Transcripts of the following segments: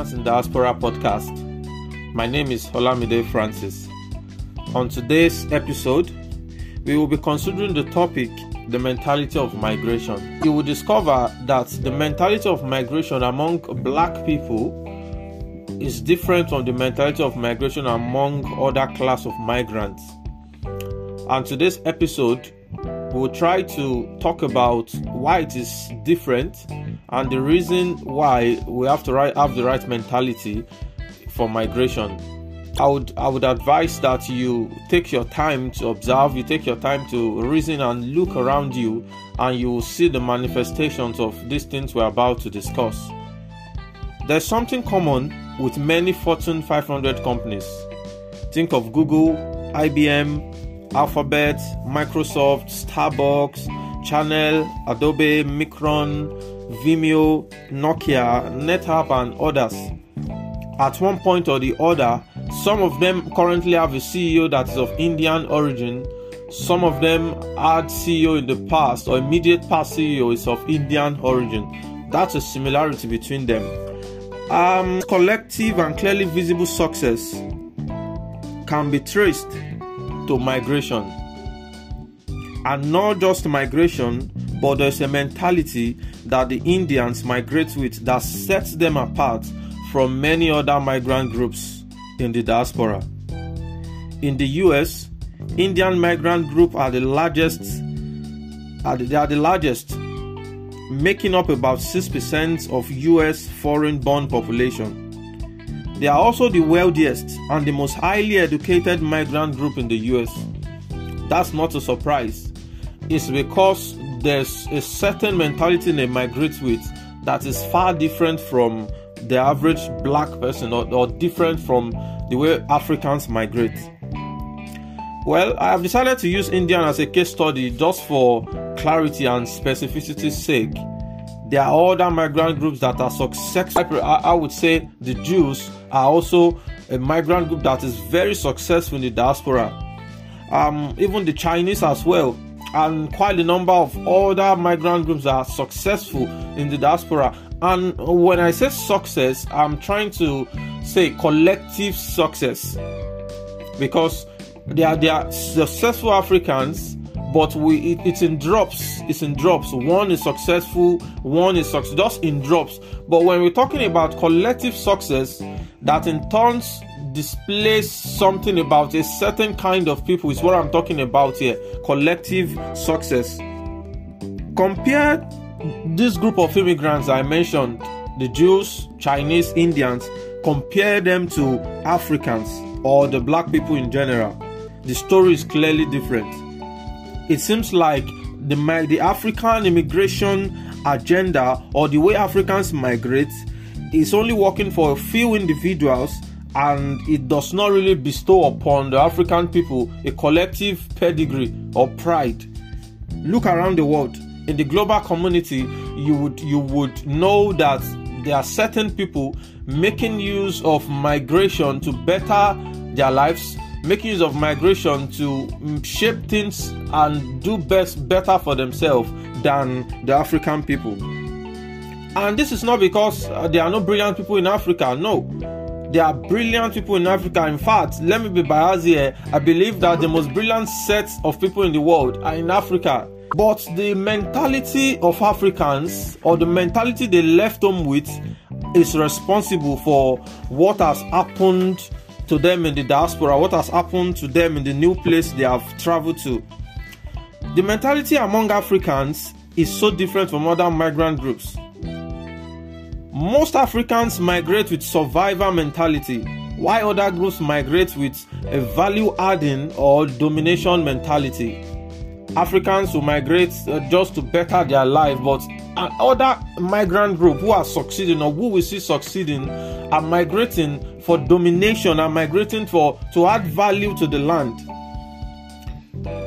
Africans in Diaspora podcast. My name is Olamide Francis. On today's episode, we will be considering the topic the mentality of migration. You will discover that the mentality of migration among black people is different from the mentality of migration among other class of migrants. And today's episode we'll try to talk about why it is different and the reason why we have to have the right mentality for migration. I would I would advise that you take your time to observe, you take your time to reason and look around you, and you will see the manifestations of these things we're about to discuss. There's something common with many Fortune 500 companies. Think of Google, IBM, Alphabet, Microsoft, Starbucks, Chanel, Adobe, Micron, Vimeo, Nokia, NetApp, and others. At one point or the other, some of them currently have a CEO that is of Indian origin. Some of them had CEO in the past or immediate past CEO is of Indian origin. That's a similarity between them. Um, collective and clearly visible success can be traced to migration. And not just migration, but there's a mentality that the Indians migrate with that sets them apart from many other migrant groups in the diaspora. In the US, Indian migrant group are the largest are the, they are the largest making up about 6% of US foreign born population. They are also the wealthiest and the most highly educated migrant group in the US. That's not a surprise. It's because there's a certain mentality they migrate with that is far different from the average black person or, or different from the way Africans migrate. Well, I have decided to use Indian as a case study just for clarity and specificity's sake. There are other migrant groups that are successful. I would say the Jews are also a migrant group that is very successful in the diaspora. Um, even the Chinese as well, and quite a number of other migrant groups are successful in the diaspora. And when I say success, I'm trying to say collective success. Because they are they are successful Africans but we it, it's in drops. It's in drops. One is successful one is success just in drops. But when we're talking about collective success that in turns displays something about a certain kind of people is what i'm talking about here. Collective success. Compare this group of immigrants i mentioned the jews chinese indians compare them to africans or the black people in general. The story is clearly different. It seems like the, the African immigration agenda or the way Africans migrate is only working for a few individuals and it does not really bestow upon the African people a collective pedigree or pride. Look around the world. In the global community, you would you would know that there are certain people making use of migration to better their lives, making use of migration to mm, shape things and do best better for themselves than the African people. And this is not because uh, there are no brilliant people in Africa. No, there are brilliant people in Africa. In fact, let me be biased here. I believe that the most brilliant set of people in the world are in Africa. But the mentality of Africans or the mentality they left home with is responsible for what has happened to them in the diaspora, what has happened to them in the new place they have traveled to. The mentality among Africans is so different from other migrant groups. Most Africans migrate with survivor mentality, while other groups migrate with a value adding or domination mentality. Africans who migrate uh, just to better their life, but other migrant group who are succeeding or who we see succeeding are migrating for domination, are migrating for to add value to the land.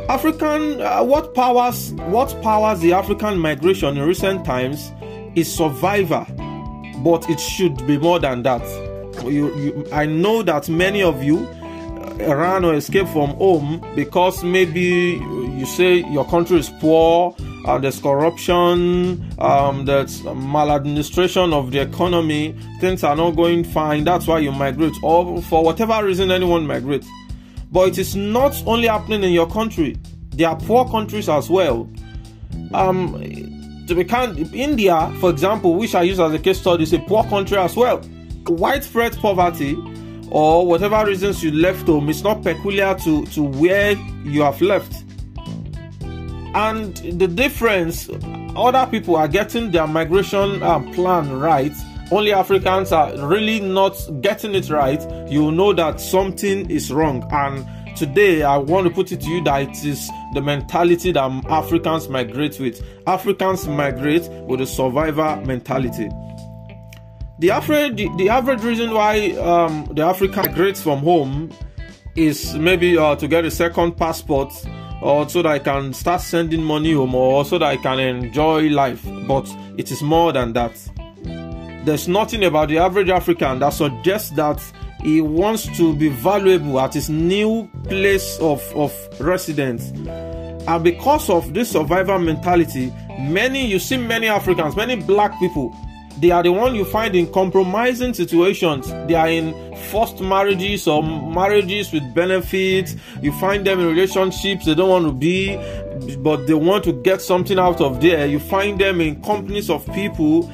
African, uh, what powers what powers the African migration in recent times is survivor, but it should be more than that. You, you, I know that many of you uh, ran or escaped from home because maybe you say your country is poor uh, there's corruption, um, there's maladministration of the economy, things are not going fine. That's why you migrate, or for whatever reason anyone migrates. But it is not only happening in your country. There are poor countries as well. Um, to kind, India, for example, which I use as a case study, is a poor country as well. Widespread poverty, or whatever reasons you left home, is not peculiar to, to where you have left. And the difference, other people are getting their migration um, plan right. Only Africans are really not getting it right. You know that something is wrong. And today, I want to put it to you that it is the mentality that Africans migrate with. Africans migrate with a survivor mentality. The average, the, the average reason why um, the African migrates from home is maybe uh, to get a second passport or so that I can start sending money home or so that I can enjoy life. But it is more than that. There's nothing about the average African that suggests that he wants to be valuable at his new place of, of residence. And because of this survival mentality, many you see many Africans, many black people they are the one you find in compromising situations. They are in forced marriages or marriages with benefits. You find them in relationships they don't want to be, but they want to get something out of there. You find them in companies of people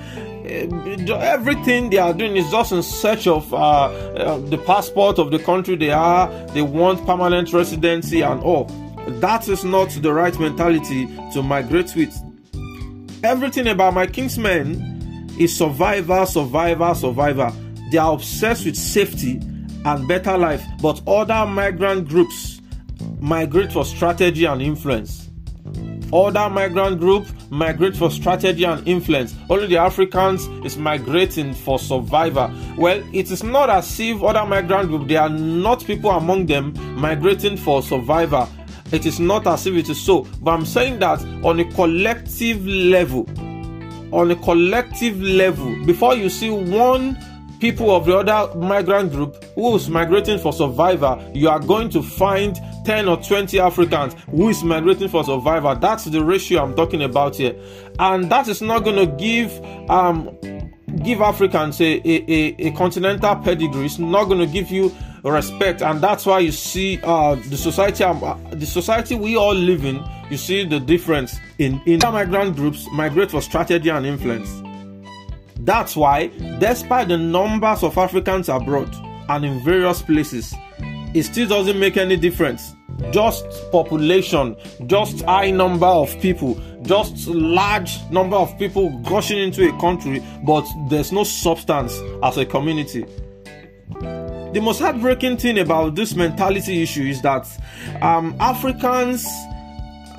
everything they are doing is just in search of uh, uh, the passport of the country they are. They want permanent residency and all. That is not the right mentality to migrate with. Everything about my kinsmen is survivor, survivor, survivor. They are obsessed with safety and better life, but other migrant groups migrate for strategy and influence. Other migrant group migrate for strategy and influence. Only the Africans is migrating for survivor. Well, it is not as if other migrant group there are not people among them migrating for survivor. It is not as if it is so. But I'm saying that on a collective level, on a collective level before you see one people of the other migrant group who is migrating for survivor you are going to find 10 or 20 africans who is migrating for survival. that's the ratio i'm talking about here and that is not going to give um give africans a, a, a, continental pedigree it's not going to give you respect and that's why you see uh the society uh, the society we all live in you see the difference in, in migrant groups migrate for strategy and influence. That's why, despite the numbers of Africans abroad and in various places, it still doesn't make any difference. Just population, just high number of people, just large number of people gushing into a country, but there's no substance as a community. The most heartbreaking thing about this mentality issue is that um, Africans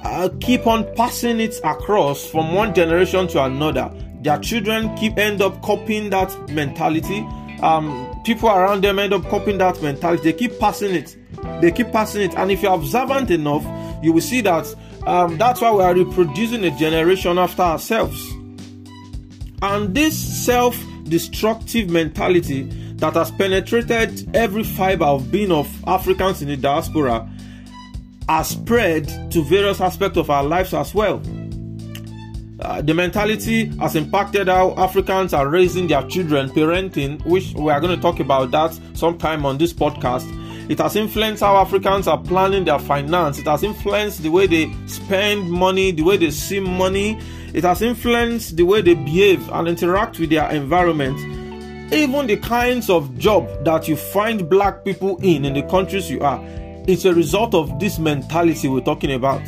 uh, keep on passing it across from one generation to another. Their children keep end up copying that mentality. Um, people around them end up copying that mentality. They keep passing it. They keep passing it. And if you're observant enough, you will see that um, that's why we are reproducing a generation after ourselves. And this self destructive mentality that has penetrated every fiber of being of Africans in the diaspora has spread to various aspects of our lives as well. Uh, the mentality has impacted how Africans are raising their children, parenting, which we are going to talk about that sometime on this podcast. It has influenced how Africans are planning their finance. It has influenced the way they spend money, the way they see money. It has influenced the way they behave and interact with their environment. Even the kinds of job that you find black people in in the countries you are it's a result of this mentality we're talking about.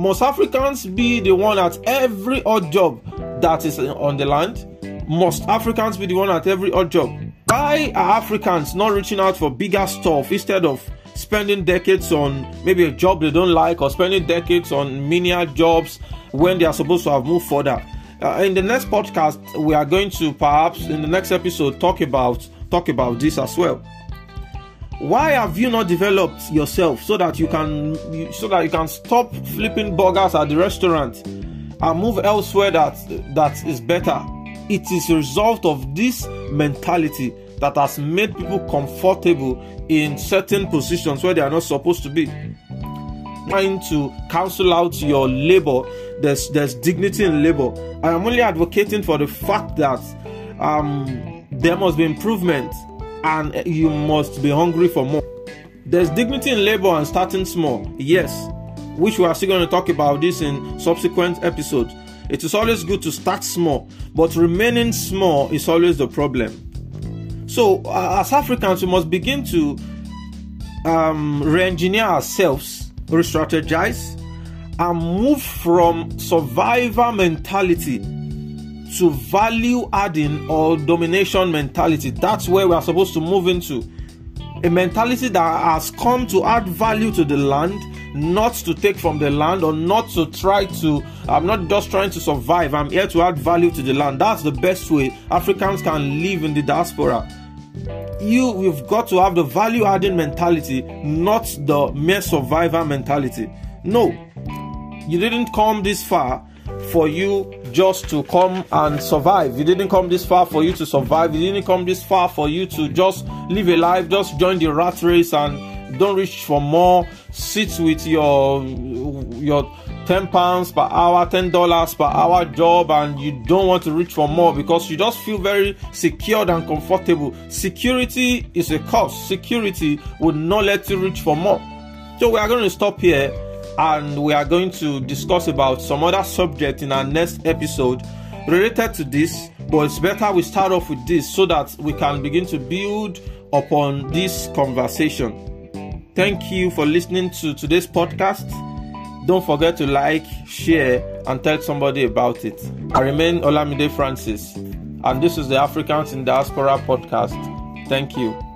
Must Africans be the one at every odd job that is on the land? Must Africans be the one at every odd job? Why are Africans not reaching out for bigger stuff instead of spending decades on maybe a job they don't like or spending decades on menial jobs when they are supposed to have moved further? Uh, in the next podcast, we are going to perhaps in the next episode talk about talk about this as well why have you not developed yourself so that you can so that you can stop flipping burgers at the restaurant and move elsewhere that that is better it is a result of this mentality that has made people comfortable in certain positions where they are not supposed to be trying to cancel out your labor. There's there's dignity in labor. I am only advocating for the fact that um, there must be improvement and you must be hungry for more. There's dignity in labor and starting small. Yes, which we are still going to talk about this in subsequent episodes. It is always good to start small, but remaining small is always the problem. So, uh, as Africans, we must begin to um, re engineer ourselves, re strategize, and move from survivor mentality to value adding or domination mentality. That's where we are supposed to move into. A mentality that has come to add value to the land, not to take from the land or not to try to. I'm not just trying to survive, I'm here to add value to the land. That's the best way Africans can live in the diaspora you we've got to have the value adding mentality not the mere survivor mentality no you didn't come this far for you just to come and survive. You didn't come this far for you to survive. You didn't come this far for you to just live a life just join the rat race and don't reach for more. Sit with your your 10 pounds per hour, 10 dollars per hour job, and you don't want to reach for more because you just feel very secured and comfortable. Security is a cost, security would not let you reach for more. So, we are going to stop here and we are going to discuss about some other subject in our next episode related to this. But it's better we start off with this so that we can begin to build upon this conversation. Thank you for listening to today's podcast. Don't forget to like, share, and tell somebody about it. I remain Olamide Francis, and this is the Africans in Diaspora podcast. Thank you.